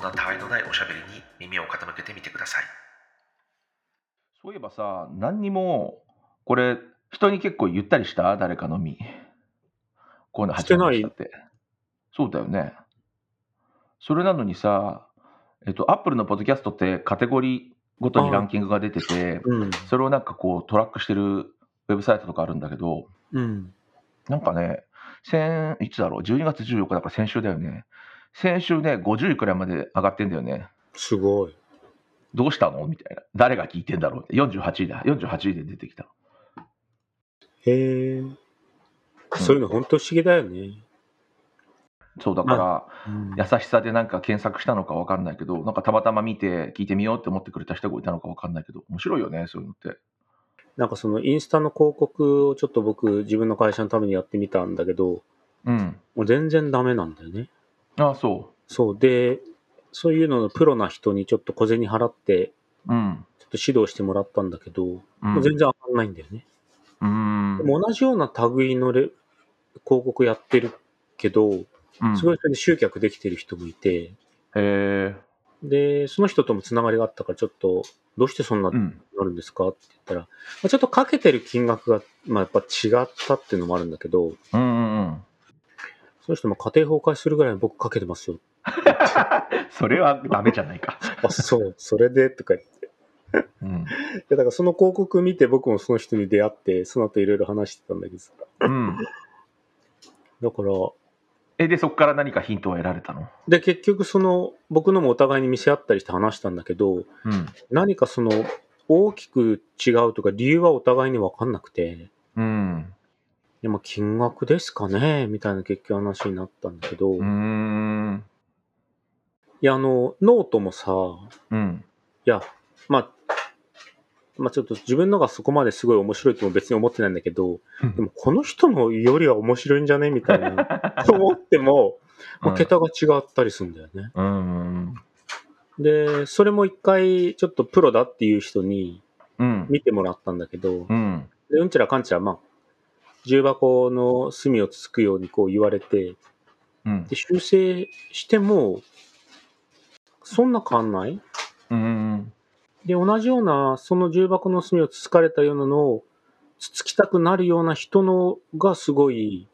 んなたわいのないおしゃべりに耳を傾けてみてくださいそういえばさ、何にも、これ、人に結構言ったりした？誰かのみ。こういうの始めましたって。そうだよね。それなのにさ、えっと、アップルのポッドキャストってカテゴリーごとにランキングが出てて、うん。それをなんかこうトラックしてるウェブサイトとかあるんだけど、うん。なんかね、先、いつだろう、12月14日だから先週だよね。先週ね、50位くらいまで上がってんだよね。すごい。どうしたの？みたいな。誰が聞いてんだろうって。48位だ。48位で出てきた。へえ。そういうの本当不思議だよね。そうだから、うん優しさでなんか検索したのかわかんないけど、なんかたまたま見て聞いてみようって思ってくれた人がいたのかわかんないけど、面白いよね、そういうのって。なんかそのインスタの広告をちょっと僕自分の会社のためにやってみたんだけど、うん。もう全然ダメなんだよね。ああ、そそう。で、そういうののプロな人にちょっと小銭払って、う。うん。ちょっと指導してもらったんだけど、うんもう全然上がんないんだよね。うん。でも同じような類のレ広告やってるけど、うんすごいそれで集客できてる人もいて、へえ。で、その人ともつながりがあったから、ちょっと、どうしてそんなうん。なるんですかって言ったら、まあ、ちょっとかけてる金額が、まあ、やっぱ違ったっていうのもあるんだけど、うんうんうん。その人も家庭崩壊するぐらい僕かけてますよ。それはダメじゃないか。あ、そう、それで、とか言って。うん。だからその広告見て僕もその人に出会って、その後いろいろ話してたんだけどさ。うん。だから、え、で、そこから何かヒントを得られたの？で、結局その、僕のもお互いに見せ合ったりして話したんだけど、うん。何かその、大きく違うとか理由はお互いに分かんなくて、うん。でも金額ですかねみたいな結局話になったんだけど、うーいん。や、あの、ノートもさ、うん。いや、まあ、まあちょっと自分のがそこまですごい面白いとも別に思ってないんだけど、でもこの人のよりは面白いんじゃね？みたいな、と 思っても、まあ、桁が違ったりするんだよね。うん。で、それも一回ちょっとプロだっていう人にうん。見てもらったんだけど、うん。でうんちらかんちら、まあ、重箱の隅をつつくようにこう言われて、うんで、修正しても、そんな変わんない？うん。で、同じような、その重箱の隅をつつかれたようなのを、つつきたくなるような人のがすごい、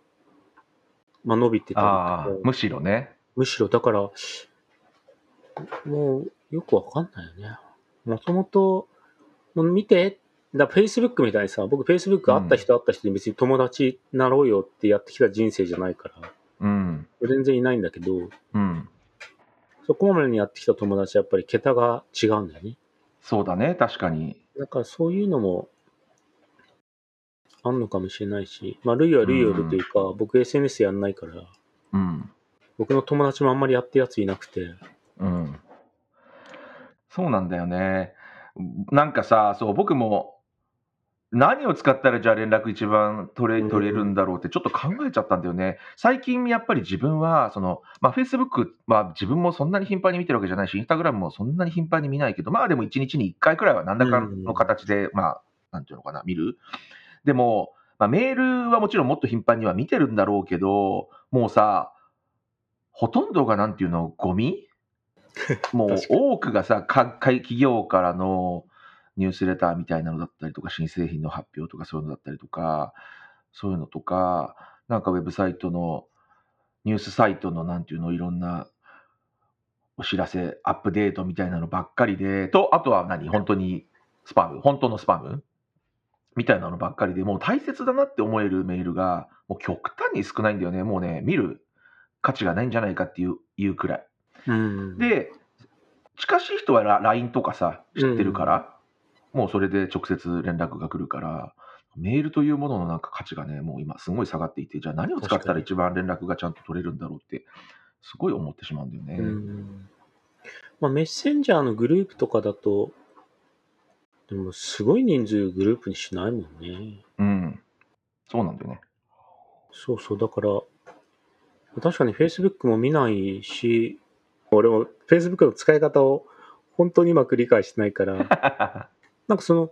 まあ伸びてたむしろね。むしろだから、もうよくわかんないよね。もともと、見て、だ Facebook みたいにさ、僕 Facebook 会った人会った人に別に友達になろうよってやってきた人生じゃないから、うん。全然いないんだけど、うん。そこまでにやってきた友達はやっぱり桁が違うんだよね。そうだね、確かに。だからそういうのも、あんのかもしれないし、まあ、ルイはルイよるというか、僕 SNS やんないから、うん。僕の友達もあんまりやってるやついなくて、うん。そうなんだよね。なんかさ、そう、僕も、何を使ったらじゃあ連絡一番取れうん取れるんだろうってちょっと考えちゃったんだよね。最近やっぱり自分は、その、まあ Facebook は自分もそんなに頻繁に見てるわけじゃないし、Instagram もそんなに頻繁に見ないけど、まあでも1日に1回くらいは何らかの形で、まあ、なんていうのかな、見る。でも、まあ、メールはもちろんもっと頻繁には見てるんだろうけど、もうさ、ほとんどがなんていうの、ゴミ？もう多くがさ、か企業からのニュースレターみたいなのだったりとか、新製品の発表とかそういうのだったりとか、そういうのとか、なんかウェブサイトの、ニュースサイトのなんていうの、いろんなお知らせ、アップデートみたいなのばっかりで、と、あとは何？本当にスパム？本当のスパム？みたいなのばっかりで、もう大切だなって思えるメールが、もう極端に少ないんだよね。もうね、見る価値がないんじゃないかっていういうくらい。うん、で、近しい人はラ LINE とかさ、知ってるから、もうそれで直接連絡が来るから、メールというもののなんか価値がね、もう今すごい下がっていて、じゃあ何を使ったら一番連絡がちゃんと取れるんだろうって、すごい思ってしまうんだよね。うんまあ、メッセンジャーのグループとかだと、でもすごい人数グループにしないもんね。うん。そうなんだよね。そうそう、だから、確かに Facebook も見ないし、俺も Facebook の使い方を本当にうまく理解してないから、なんかその、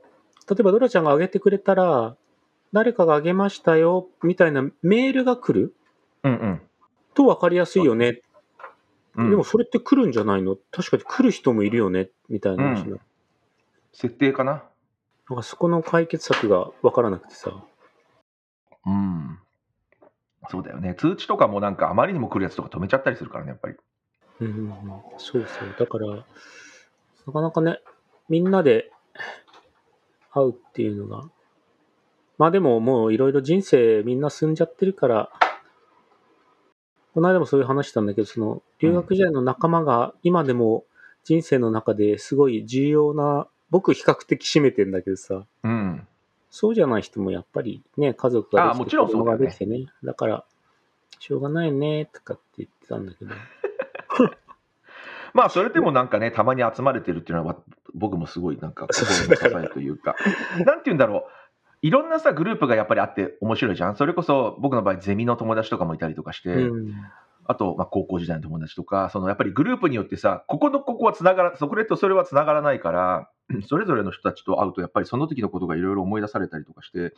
例えばドラちゃんが上げてくれたら、誰かが上げましたよ、みたいなメールが来る？うんうん。と分かりやすいよね。うんでもそれって来るんじゃないの？確かに来る人もいるよねみたいな話になる設定かな？なんかそこの解決策が分からなくてさ。うん。そうだよね。通知とかもなんかあまりにも来るやつとか止めちゃったりするからね、やっぱり。うん、そうそう。だから、なかなかね、みんなで会うっていうのが、まあでももういろいろ人生みんな進んじゃってるから、この間もそういう話したんだけど、その留学時代の仲間が今でも人生の中ですごい重要な、僕比較的占めてんだけどさ、うん。そうじゃない人もやっぱりね、家族ができて、あもちろんそうだよね子供ができてね。だから、しょうがないね、とかって言ってたんだけど。まあ、それでもなんかね、たまに集まれてるっていうのは、僕もすごいなんか 心の支えというか、なんて言うんだろう。いろんなさ、グループがやっぱりあって面白いじゃん。それこそ僕の場合、ゼミの友達とかもいたりとかして、うん。あと、まあ、高校時代の友達とか、そのやっぱりグループによってさ、こことここはつながら、そこれとそれはつながらないから、それぞれの人たちと会うと、やっぱりその時のことがいろいろ思い出されたりとかして、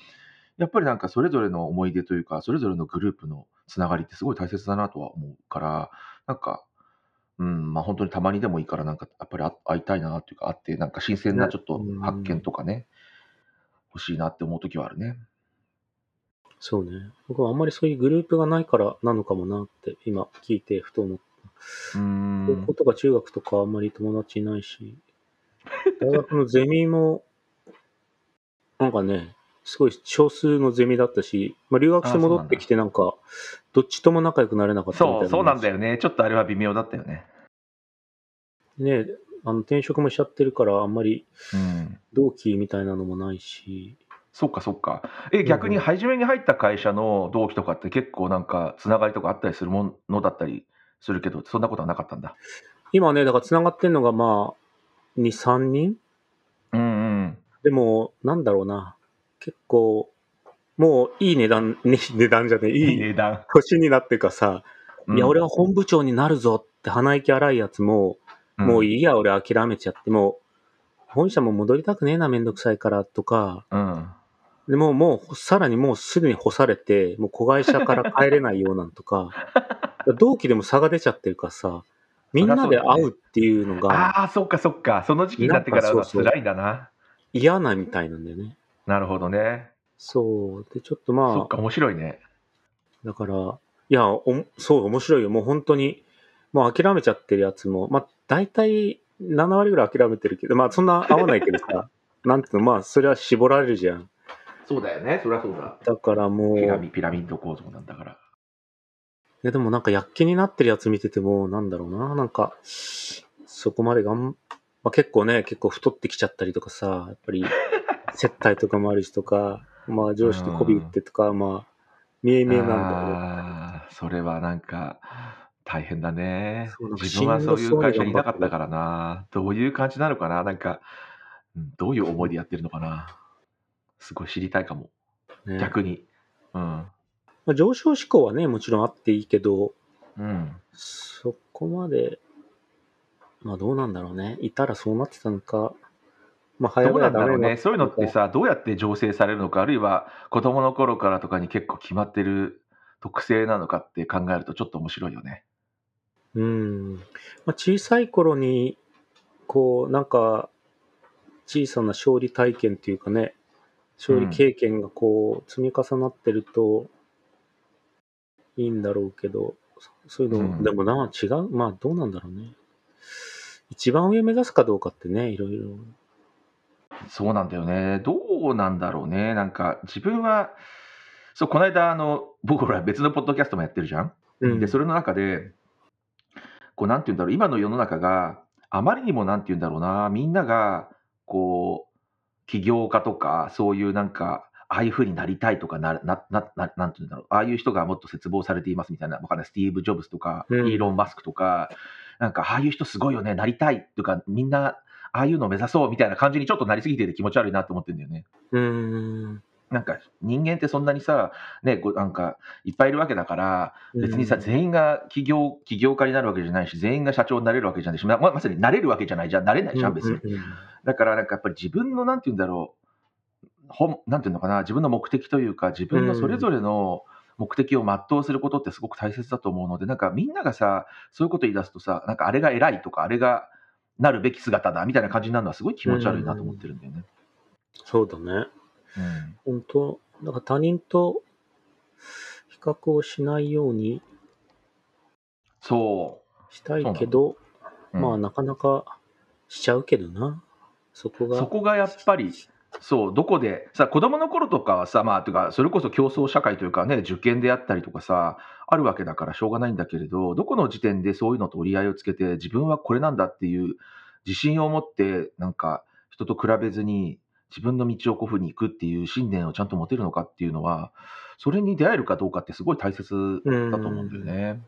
やっぱりなんかそれぞれの思い出というか、それぞれのグループのつながりってすごい大切だなとは思うから、なんか、うん、まあ本当にたまにでもいいから、なんかやっぱりあ会いたいなっていうか、会って、なんか新鮮なちょっとうん発見とかね、欲しいなって思う時はあるね。そうね。僕はあんまりそういうグループがないからなのかもなって、今聞いてふと思った。うーん高校。とか中学とかあんまり友達いないし、大学のゼミも、なんかね、すごい少数のゼミだったし、まあ、留学して戻ってきてなんか、どっちとも仲良くなれなかったみたいな。そう、そうなんだよね。ちょっとあれは微妙だったよね。ねあの転職もしちゃってるから、あんまりうん。同期みたいなのもないし、そっかそっか。え、逆に初めに入った会社の同期とかって結構なんかつながりとかあったりするものだったりするけど、そんなことはなかったんだ。今ね、だから繋がってんのがまあ、2、3人？うんうん。でも、なんだろうな。結構、もういい値段、ね、値段じゃねえ、いい値段。年になってかさ、うんいや、俺は本部長になるぞって鼻息荒いやつも、もうい。いいや、俺諦めちゃって、もう、本社も戻りたくねえな、めんどくさいからとか、うん。でもう、もう、さらにもうすでに干されて、もう子会社から帰れないようなんとか、同期でも差が出ちゃってるからさ、みんなで会うっていうのがああ、そっかそっか。その時期になってからは辛いんだな。嫌なみたいなんだよね。なるほどね。そう。で、ちょっとまあ、そっか、面白いね。だから、いや、おそう、面白いよ。もう本当に、もう諦めちゃってるやつも、まあ、大体7割ぐらい諦めてるけど、まあ、そんな合わないけどさ、なんていうの、まあ、それは絞られるじゃん。そうだよね。そりゃそうだ。だからもう、ピラミピラミッド構造なんだから。いやでもなんか躍起になってるやつ見てても、なんだろうな、なんか、そこまでがん、まあ、結構ね、結構太ってきちゃったりとかさ、やっぱり、接待とかもあるしとか、まあ上司と媚び売ってとか、まあ、見え見えなんだよそれはなんか、大変だね自分はそういう会社にいなかったからな。どういう感じなのかな？なんか、うんどういう思いでやってるのかな？すごい知りたいかも。ね逆に。うん。まあ、上昇志向はね、もちろんあっていいけど、うん。そこまで、まあどうなんだろうね。いたらそうなってたのか、まあ早どうなんだろうね。そういうのってさ、どうやって醸成されるのか、あるいは子供の頃からとかに結構決まってる特性なのかって考えるとちょっと面白いよね。うん。まあ、小さい頃に、こう、なんか、小さな勝利体験っていうかね、勝利経験がこう、積み重なってると、いいんだろうけど、そそういうの、うんでもな、違うまあどうなんだろうね。一番上目指すかどうかってね、いろいろ。そうなんだよね。どうなんだろうね。なんか自分は、そう、この間、あの、僕ほら別のポッドキャストもやってるじゃん。うん。で、それの中で、こう、なんて言うんだろう、今の世の中があまりにもなんて言うんだろうな、みんなが、こう、起業家とか、そういうなんか、ああいうふうになりたいとかな、な、な、ななんて言うんだろう、ああいう人がもっと絶望されていますみたいな、わかんない、スティーブ・ジョブズとか、うんイーロン・マスクとか、なんか、ああいう人すごいよね、なりたいとか、みんな、ああいうのを目指そうみたいな感じにちょっとなりすぎてて気持ち悪いなと思ってるんだよね。うーん。なんか人間ってそんなにさ、ね、なんかいっぱいいるわけだから、別にさ、うん全員が起業起業家になるわけじゃないし、全員が社長になれるわけじゃないし、まままさになれるわけじゃないじゃん、なれないじゃん、別に。だから、なんかやっぱり自分の、なんて言うんだろう、ほんなんていうのかな、自分の目的というか、自分のそれぞれの目的を全うすることってすごく大切だと思うので、なんかみんながさ、そういうこと言い出すとさ、なんかあれが偉いとか、あれがなるべき姿だみたいな感じになるのはすごい気持ち悪いなと思ってるんだよね。そうだね。うん。本当だから他人と比較をしないようにそしたいけど、う。うんまあなかなかしちゃうけどな。そこが。そこがやっぱり、そう、どこで、さ、子供の頃とかはさ、まあ、というか、それこそ競争社会というかね、受験であったりとかさ、あるわけだからしょうがないんだけれど、どこの時点でそういうのと折り合いをつけて、自分はこれなんだっていう自信を持って、なんか、人と比べずに、自分の道をこういうふうに行くっていう信念をちゃんと持てるのかっていうのは、それに出会えるかどうかってすごい大切だと思うんだよね。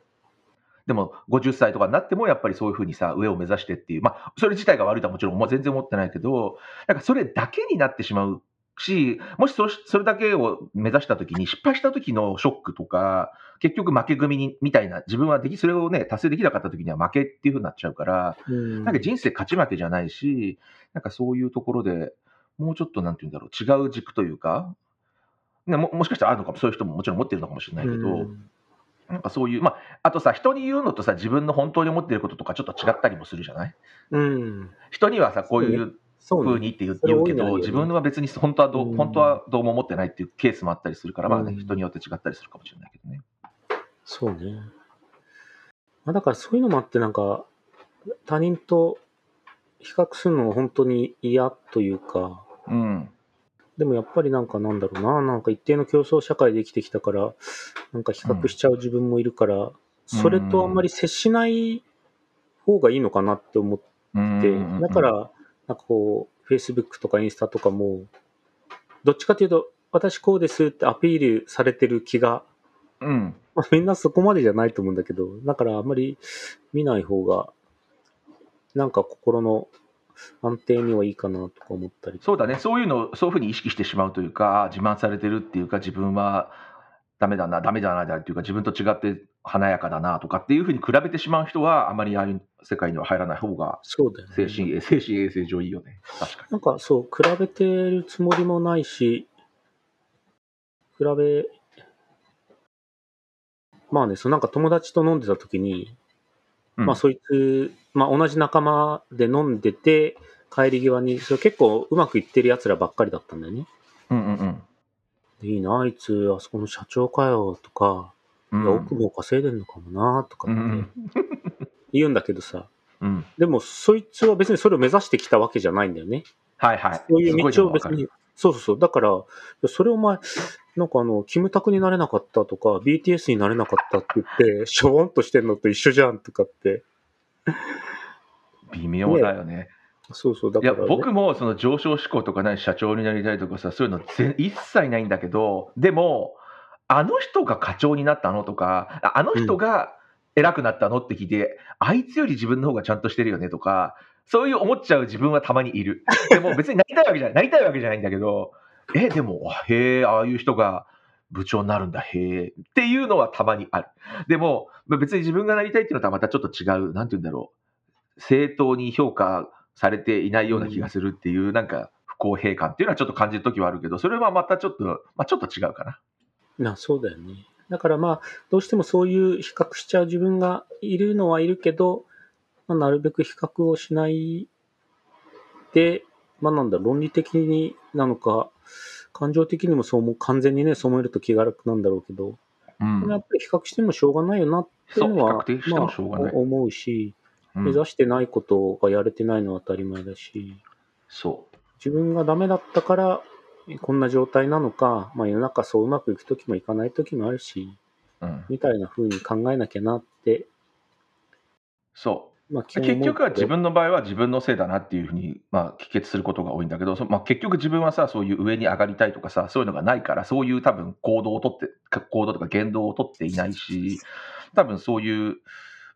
でも、50歳とかになっても、やっぱりそういうふうにさ、上を目指してっていう、まあ、それ自体が悪いとはもちろん、全然思ってないけど、なんかそれだけになってしまうし、もしそそれだけを目指したときに、失敗した時のショックとか、結局負け組にみたいな、自分はでき、それをね、達成できなかった時には負けっていうふうになっちゃうから、うんなんか人生勝ち負けじゃないし、なんかそういうところでもうちょっとなんて言うんだろう、違う軸というか、ね、ももしかしたらあるのかも、そういう人ももちろん持ってるのかもしれないけど、うんなんかそういう、まあ、あとさ、人に言うのとさ、自分の本当に思ってることとかちょっと違ったりもするじゃない？うん。人にはさ、こういう。風にって言うけど、自分は別に本当はどう、うん。本当はどうも思ってないっていうケースもあったりするから、まあ人によって違ったりするかもしれないけどね。そうね。まあ、だからそういうのもあって、なんか、他人と比較するのが本当に嫌というか、うん。でもやっぱりなんかなんだろうな、なんか一定の競争社会で生きてきたから、なんか比較しちゃう自分もいるから、それとあんまり接しない方がいいのかなって思って、だか、ら、なんかこう、Facebook とかインスタとかも、どっちかというと、私こうですってアピールされてる気が、うん。まあ、みんなそこまでじゃないと思うんだけど、だからあんまり見ない方が、なんか心の安定にはいいかなとか思ったり。そうだね、そういうのを、そういうふうに意識してしまうというか、あ自慢されてるっていうか、自分はダメだな、ダメだな、だっていうか、自分と違って華やかだなとかっていうふうに比べてしまう人は、あまりああいう世界には入らない方が、そうだよね。精神衛精神衛生上いいよね。確かに。なんかそう、比べてるつもりもないし、比べ、まあね、そうなんか友達と飲んでた時に、うんまあそいつ、まあ同じ仲間で飲んでて、帰り際に、それ結構うまくいってる奴らばっかりだったんだよね。うんうんでいいな、あいつ、あそこの社長かよ、とか、うん。いや奥も稼いでんのかもな、とかってうん言うんだけどさ、うん。でもそいつは別にそれを目指してきたわけじゃないんだよね。はいはい。そういう道を別に、そうそうそう。だから、それお前、なんかあの、キムタクになれなかったとか、BTS になれなかったって言って、しょぼんとしてんのと一緒じゃんとかって。微妙だよね。そうそう。だから、ね、僕もその上昇志向とかない社長になりたいとかさそういうの全一切ないんだけどでもあの人が課長になったのとかあの人が偉くなったのって聞いて、あいつより自分の方がちゃんとしてるよねとかそういう思っちゃう自分はたまにいる。でも別になりたいわけじゃないなりたいわけじゃないんだけどえでもへえああいう人が部長になるんだへえっていうのはたまにある。でも別に自分がなりたいっていうのとはまたちょっと違うなんて言うんだろう。正当に評価されていないような気がするっていう、なんか不公平感っていうのはちょっと感じるときはあるけど、それはまたちょっと、まあちょっと違うかな。な、そうだよね。だからまあ、どうしてもそういう比較しちゃう自分がいるのはいるけど、まあ、なるべく比較をしないで、まあなんだ、論理的になのか、感情的にもそう思う、完全にね、そう思えると気が楽なんだろうけど、うんやっぱり比較してもしょうがないよなっていうのは、まあ思うし、うん目指してないことがやれてないのは当たり前だし、そ自分がダメだったから、こんな状態なのか、まあ世の中そううまくいく時もいかない時もあるし、う。うん、みたいな風に考えなきゃなって、そう。まあ基本思う結局は自分の場合は自分のせいだなっていうふうに、まあ、帰結することが多いんだけど、そまあ、結局自分はさ、そういう上に上がりたいとかさ、そういうのがないから、そういう多分行動をとって、か行動とか言動をとっていないし、多分そういう、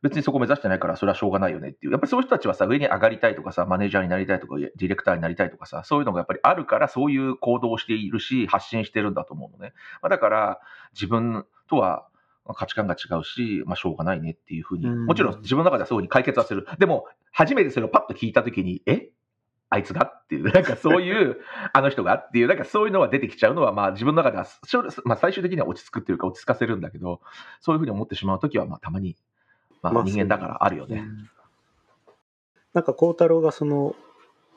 別にそこ目指してないから、それはしょうがないよねっていう。やっぱりそういう人たちはさ、上に上がりたいとかさ、マネージャーになりたいとか、ディレクターになりたいとかさ、そういうのがやっぱりあるから、そういう行動をしているし、発信してるんだと思うのね。まあ、だから、自分とは、まあ価値観が違うし、まあ、しょうがないねっていうふうに、うん。もちろん自分の中ではそういうふうに解決はする。でも、初めてそれをパッと聞いたときに、え？あいつが？っていう、なんかそういう、あの人が？っていう、なんかそういうのは出てきちゃうのは、まあ自分の中では、まあ最終的には落ち着くっていうか落ち着かせるんだけど、そういうふうに思ってしまうときは、まあたまに、まあまあ人間だからあるよね。うんなんか孝太郎がその、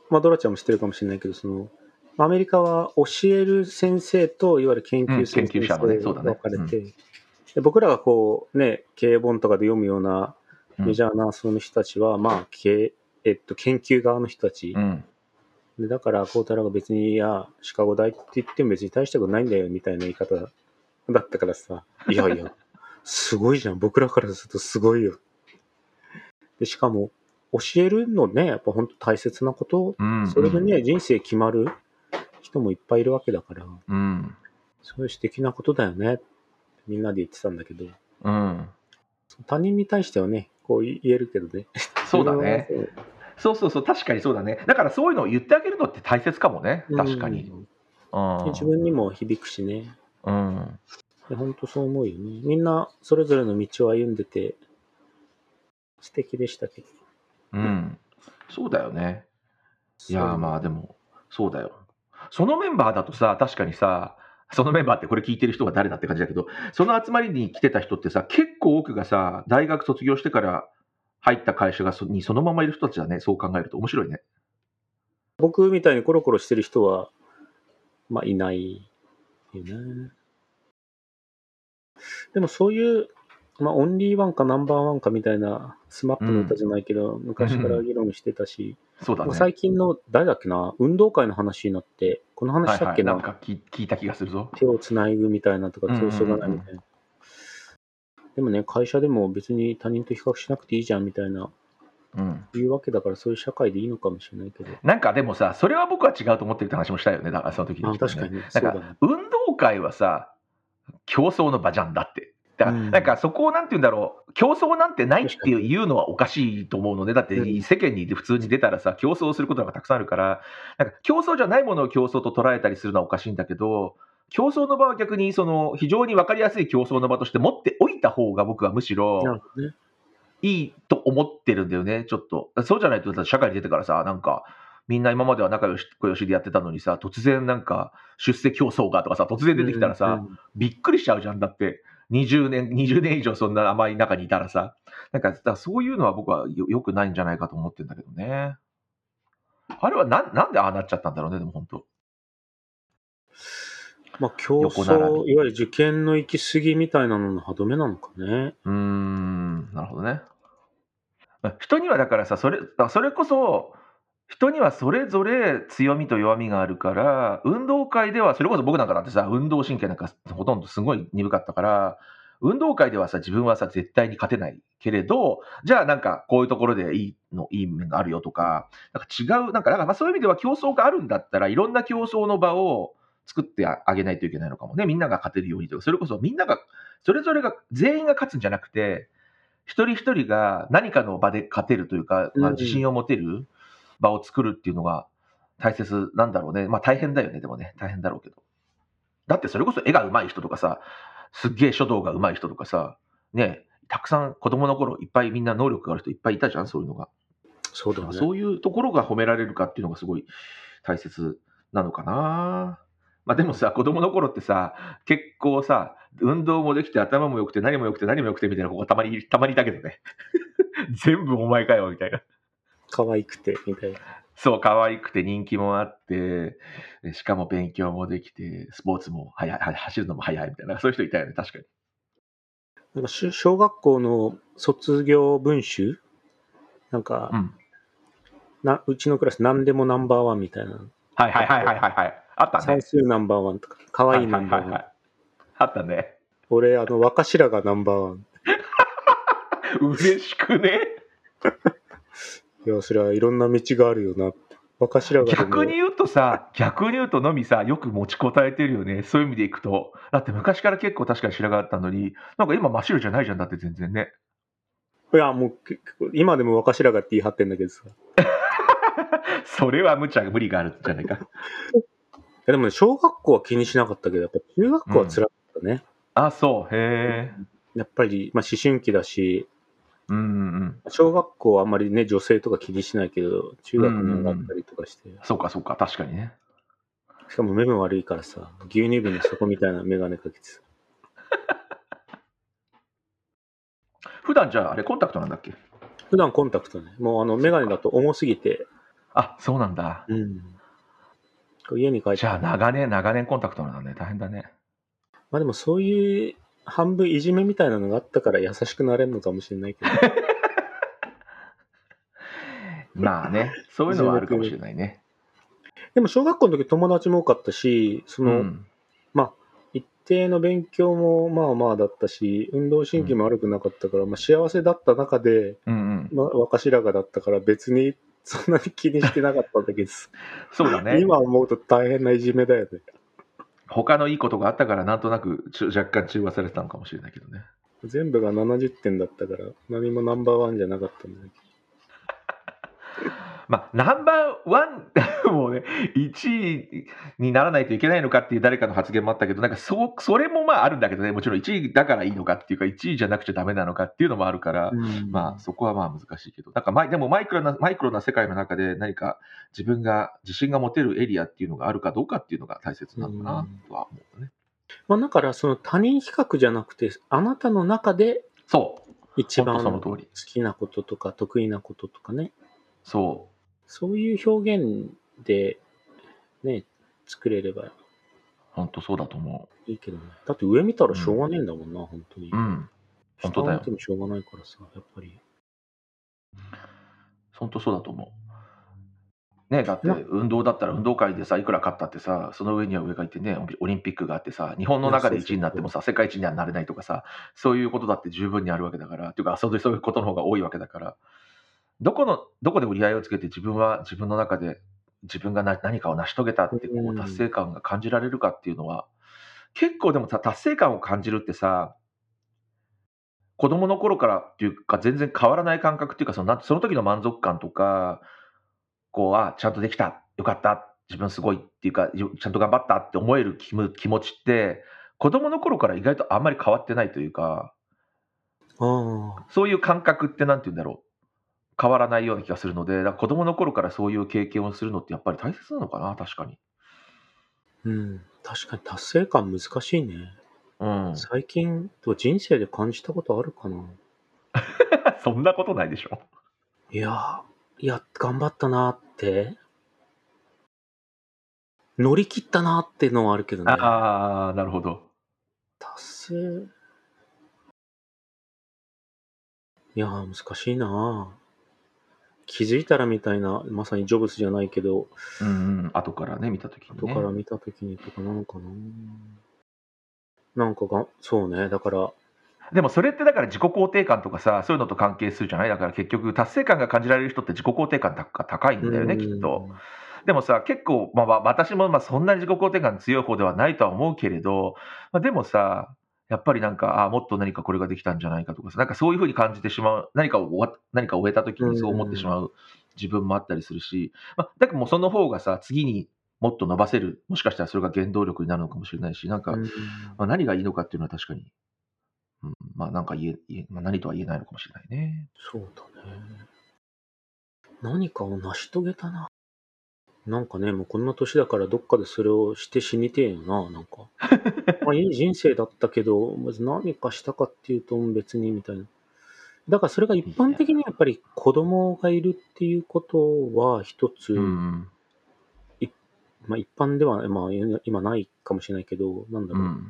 まあ、ドラちゃんも知ってるかもしれないけど、その、アメリカは教える先生と、いわゆる研究先生にのねそうだね分かれて、で僕らがこう、ね、経営本とかで読むようなうんメジャーなその人たちは、まあ、経えっと、研究側の人たち。うん。でだから、孝太郎が別に、いや、シカゴ大って言っても別に大したことないんだよ、みたいな言い方だったからさ、いやいや、すごいじゃん。僕らからするとすごいよ。で、しかも、教えるのね、やっぱ本当大切なこと、うん。それでね、人生決まる人もいっぱいいるわけだから、うん。そういう素敵なことだよね。みんなで言ってたんだけど、うん。他人に対してはね、こう言えるけどね。そうだね。そうそうそう、確かにそうだね。だからそういうのを言ってあげるのって大切かもね。確かに。うんうん。自分にも響くしね。うん。本当そう思うよね。みんなそれぞれの道を歩んでて、素敵でしたけど。うん。そうだよね。いやまあでも、そうだよ。そのメンバーだとさ、確かにさ、そのメンバーってこれ聞いてる人が誰だって感じだけど、その集まりに来てた人ってさ、結構多くがさ、大学卒業してから入った会社がそにそのままいる人たちだね。そう考えると面白いね。僕みたいにコロコロしてる人は、まあいないよね。でもそういう、まあオンリーワンかナンバーワンかみたいな SMAP の歌じゃないけど、昔から議論してたし、そうだね。最近の誰だっけな、運動会の話になって、この話はいはい。したっけな、なんか聞聞いた気がするぞ。手をつないぐみたいなとか、うんうんうん競争がないみたいな。でもね、会社でも別に他人と比較しなくていいじゃんみたいな、うん。いうわけだから、そういう社会でいいのかもしれないけど。なんかでもさ、それは僕は違うと思ってるって話もしたよね。だからその時に、あ確かにね。なんか。運動会はさ、競争の場じゃんだって。だからうんなんかそこをなんて言うんだろう、競争なんてないっていうのはおかしいと思うのね。だってうん世間に普通に出たらさ、競争することがたくさんあるから、なんか競争じゃないものを競争と捉えたりするのはおかしいんだけど、競争の場は逆にその非常に分かりやすい競争の場として持っておいた方が僕はむしろ。いいと思ってるんだよね、ちょっと。そうじゃないと、社会に出てからさ、なんか、みんな今までは仲良し小良しでやってたのにさ、突然なんか、出世競争がとかさ、突然出てきたらさ、うんうんびっくりしちゃうじゃん。だって、20年、20年以上そんな甘い中にいたらさ、なんか、だそういうのは僕はよよくないんじゃないかと思ってるんだけどね。あれはななんでああなっちゃったんだろうね、でも本当。まあ、競争、いわゆる受験の行き過ぎみたいなのの歯止めなのかね。うーん、なるほどね。人にはだからさ、それ、それこそ、人にはそれぞれ強みと弱みがあるから、運動会では、それこそ僕なんかだってさ、運動神経なんかほとんどすごい鈍かったから、運動会ではさ、自分はさ、絶対に勝てないけれど、じゃあなんかこういうところでいいの、いい面があるよとか、なんか違う、なんか、だからまあそういう意味では競争があるんだったらいろんな競争の場を作ってあげないといけないのかもね。みんなが勝てるようにとか、それこそみんなが、それぞれが、全員が勝つんじゃなくて、一人一人が何かの場で勝てるというか、まあ、うん自信を持てる場を作るっていうのが大切なんだろうね。まあ大変だよね、でもね。大変だろうけど。だってそれこそ絵が上手い人とかさ、すっげえ書道が上手い人とかさ、ね、たくさん子供の頃いっぱいみんな能力がある人いっぱいいたじゃん、そういうのが。そうだね。そういうところが褒められるかっていうのがすごい大切なのかな。まあでもさ、子供の頃ってさ、結構さ、運動もできて頭も良くて何も良くて何も良くてみたいな子がたまに、たまにいたけどね。全部お前かよ、みたいな。可愛くて、みたいな。そう、可愛くて人気もあって、しかも勉強もできて、スポーツも速い、走るのも速いみたいな、そういう人いたよね、確かに。なんかし小学校の卒業文集？なんか、うん。なうちのクラス何でもナンバーワンみたいな。はいはいはいはいはいはい。あったね算。数ナンバーワンとか、可愛いナンバーワン。はいはいはいはいあったね。俺、あの、若白がナンバーワン。嬉しくね。いや、それはいろんな道があるよな。若白がでも逆に言うとさ、逆に言うとのみさ、よく持ちこたえてるよね。そういう意味でいくと。だって昔から結構確かに白髪あったのに、なんか今真っ白じゃないじゃんだって全然ね。いや、もう結構、今でも若白髪って言い張ってんだけどさ。い それは無茶、無理があるんじゃないか。や、でもね、小学校は気にしなかったけど、やっぱ中学校は辛かったね。あ、そう。へえ。やっぱり、まあ、思春期だし、うんうん。小学校はあんまりね、女性とか気にしないけど、中学に上がったりとかして、そうかそうか、確かにね。しかも目も悪いからさ、牛乳瓶の底みたいなメガネかけてさ。普段じゃあ、あれコンタクトなんだっけ？普段コンタクトね。もうあの、メガネだと重すぎて、あ、そうなんだ。うん。家に帰って。じゃあ、長年、長年コンタクトなんだね。大変だね。まあでもそういう半分いじめみたいなのがあったから優しくなれるのかもしれないけど。まあね、そういうのはあるかもしれないね。でも小学校の時友達も多かったし、その、うん。まあ、一定の勉強もまあまあだったし、運動神経も悪くなかったから、まあ幸せだった中で、うんうん。まあ、若白髪だったから別にそんなに気にしてなかったんだけど、そうだね。今思うと大変ないじめだよね。他のいいことがあったから、なんとなく若干中和されてたのかもしれないけどね。全部が70点だったから、何もナンバーワンじゃなかったんだけど。まあ、ナンバーワン もうね、1位にならないといけないのかっていう誰かの発言もあったけど、なんかそそれもまああるんだけどね、もちろん1位だからいいのかっていうか、1位じゃなくちゃダメなのかっていうのもあるから、まあそこはまあ難しいけど、なんかマイでもマイクロなマイクロな世界の中で何か自分が自信が持てるエリアっていうのがあるかどうかっていうのが大切なのかなとは思う。ね。まあだからその他人比較じゃなくて、あなたの中でそう、一番好の通り。きなこととか得意なこととかね、そそういう表現でね、作れればう、本当そうだと思いいけどね。だって上見たらしょうがねえんだもんな、本当に。う。うん、本当だよ下見てもしょうがないからさ、やっぱり。本当そうだと思う。ねだってな運動だったら運動会でさ、いくら勝ったってさ、その上には上がいてね、オリンピックがあってさ、日本の中で1位になってもさ、世界一にはなれないとかさ、そういうことだって十分にあるわけだから、っていうか、そういうそういうことの方が多いわけだから、どこの、どこで折り合いをつけて自分は自分の中で自分がな何かを成し遂げたってこううん達成感が感じられるかっていうのは、結構でもさ、達成感を感じるってさ、子供の頃からっていうか、全然変わらない感覚っていうか、そのその時の満足感とか、こう、あ、ちゃんとできた、よかった、自分すごいっていうか、よちゃんと頑張ったって思える気む気持ちって、子供の頃から意外とあんまり変わってないというか。そういう感覚ってなんて言うんだろう。変わらないような気がするので、だ子供の頃からそういう経験をするのってやっぱり大切なのかな、確かに。うん。確かに達成感難しいね。うん。最近、人生で感じたことあるかな？そんなことないでしょ。いや、いや、頑張ったなって。乗り切ったなっていうのはあるけどね。ああ、なるほど。達成。いやー、難しいな気づいたらみたいな、まさにジョブスじゃないけど、うんうん。後からね、見たときに、ね。後から見たときにとかなのかななんかが、そうね、だから、でもそれってだから自己肯定感とかさ、そういうのと関係するじゃない？だから結局達成感が感じられる人って自己肯定感が高いんだよね、きっと。でもさ、結構、まあ、まあ私もまあそんなに自己肯定感強い方ではないとは思うけれど、まあ、でもさ、やっぱりなんか、あもっと何かこれができたんじゃないかとかさ、なんかそういうふうに感じてしまう、何かを終わ何かを終えた時にそう思ってしまう自分もあったりするし、まあ、だからもうその方がさ、次にもっと伸ばせる、もしかしたらそれが原動力になるのかもしれないし、なんか、うんまあ、何がいいのかっていうのは確かに、うん、まあなんか言え、言えまあ、何とは言えないのかもしれないね。そうだね。何かを成し遂げたな。なんかね、もうこんな年だからどっかでそれをして死にてえよな、なんか。まあいい人生だったけど、まず何かしたかっていうと別にみたいな。だからそれが一般的にやっぱり子供がいるっていうことは一つ、うん。まあ一般では、まあ今ないかもしれないけど、なんだろう、うん。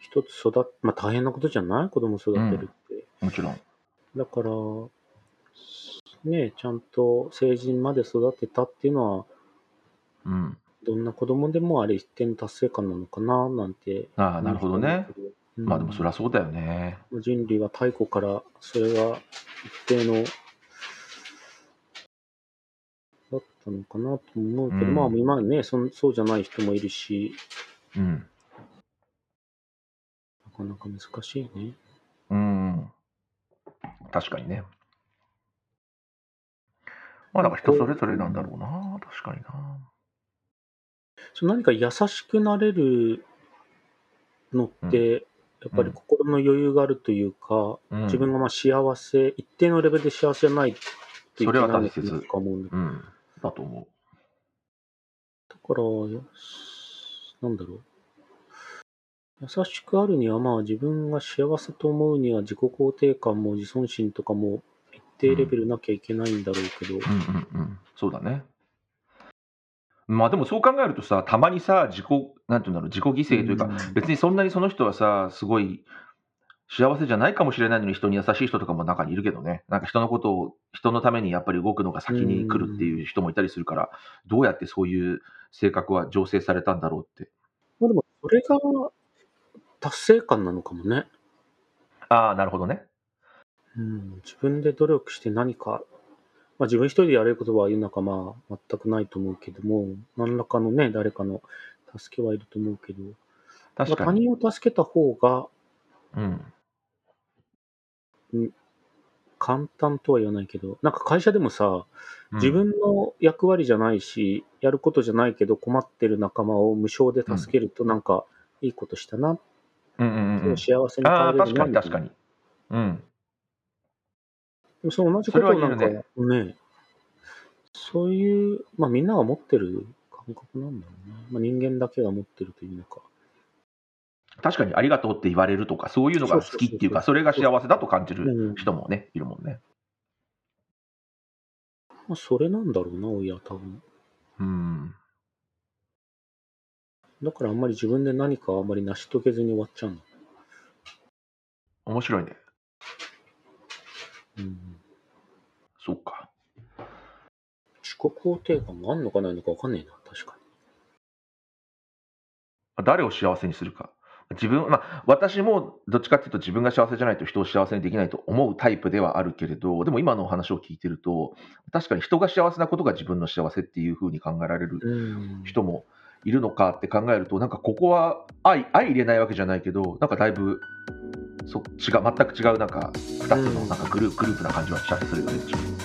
一つ育っ、まあ大変なことじゃない？子供育てるって。もちろん。だから、ね、ちゃんと成人まで育てたっていうのは、うん。どんな子供でもあれ一定の達成感なのかな、なんて。ああ、なるほどね。うん。まあでもそりゃそうだよね。人類は太古から、それが一定の、だったのかなと思うけど、うんまあ今はねそん、そうじゃない人もいるし、うん。なかなか難しいね。うん。確かにね。まあだから人それぞれなんだろうな。確かにな。そう何か優しくなれるのって、やっぱり心の余裕があるというか、うん自分がまあ幸せ、一定のレベルで幸せじゃないといけそれはないのか思うんだうん。だと思だから、よなんだろう。優しくあるには、まあ自分が幸せと思うには自己肯定感も自尊心とかも一定レベルなきゃいけないんだろうけど、う。うんうんうん。そうだね。まあでもそう考えるとさ、たまにさ、自己、なんていうんだろう、自己犠牲というか、うん別にそんなにその人はさ、すごい幸せじゃないかもしれないのに人に優しい人とかも中にいるけどね、なんか人のことを、人のためにやっぱり動くのが先に来るっていう人もいたりするから、どうやってそういう性格は醸成されたんだろうって。まあでもそれが達成感なのかもね。ああ、なるほどね。うん、自分で努力して何か、まあ自分一人でやれることは世の中まあ全くないと思うけども、何らかのね、誰かの助けはいると思うけど、確かに。他人を助けた方がうん。簡単とは言わないけど、なんか会社でもさ、うん自分の役割じゃないし、やることじゃないけど困ってる仲間を無償で助けるとなんかいいことしたな、うんうんうん。幸せに変ああ、えれるな確かに確かに。うん。でもその同じことをなんかねそういう、まあみんなが持ってる感覚なんだろうね。まあ人間だけが持ってるというのか。確かにありがとうって言われるとか、そういうのが好きっていうか、それが幸せだと感じる人もね、いるもんね。まあそれなんだろうな、親多分。うん。だからあんまり自分で何かあんまり成し遂げずに終わっちゃうの。面白いね。うん。そうか。自己肯定感があんのかないのかわかんねえな、確か誰を幸せにするか。自分、まあ、私もどっちかっていうと自分が幸せじゃないと人を幸せにできないと思うタイプではあるけれど、でも今のお話を聞いてると、確かに人が幸せなことが自分の幸せっていうふうに考えられる。人もいるのかって考えると、なんかここは相相入れないわけじゃないけど、なんかだいぶそ違う全く違うなんか2つのなんかグループグループな感じはしたりするよね。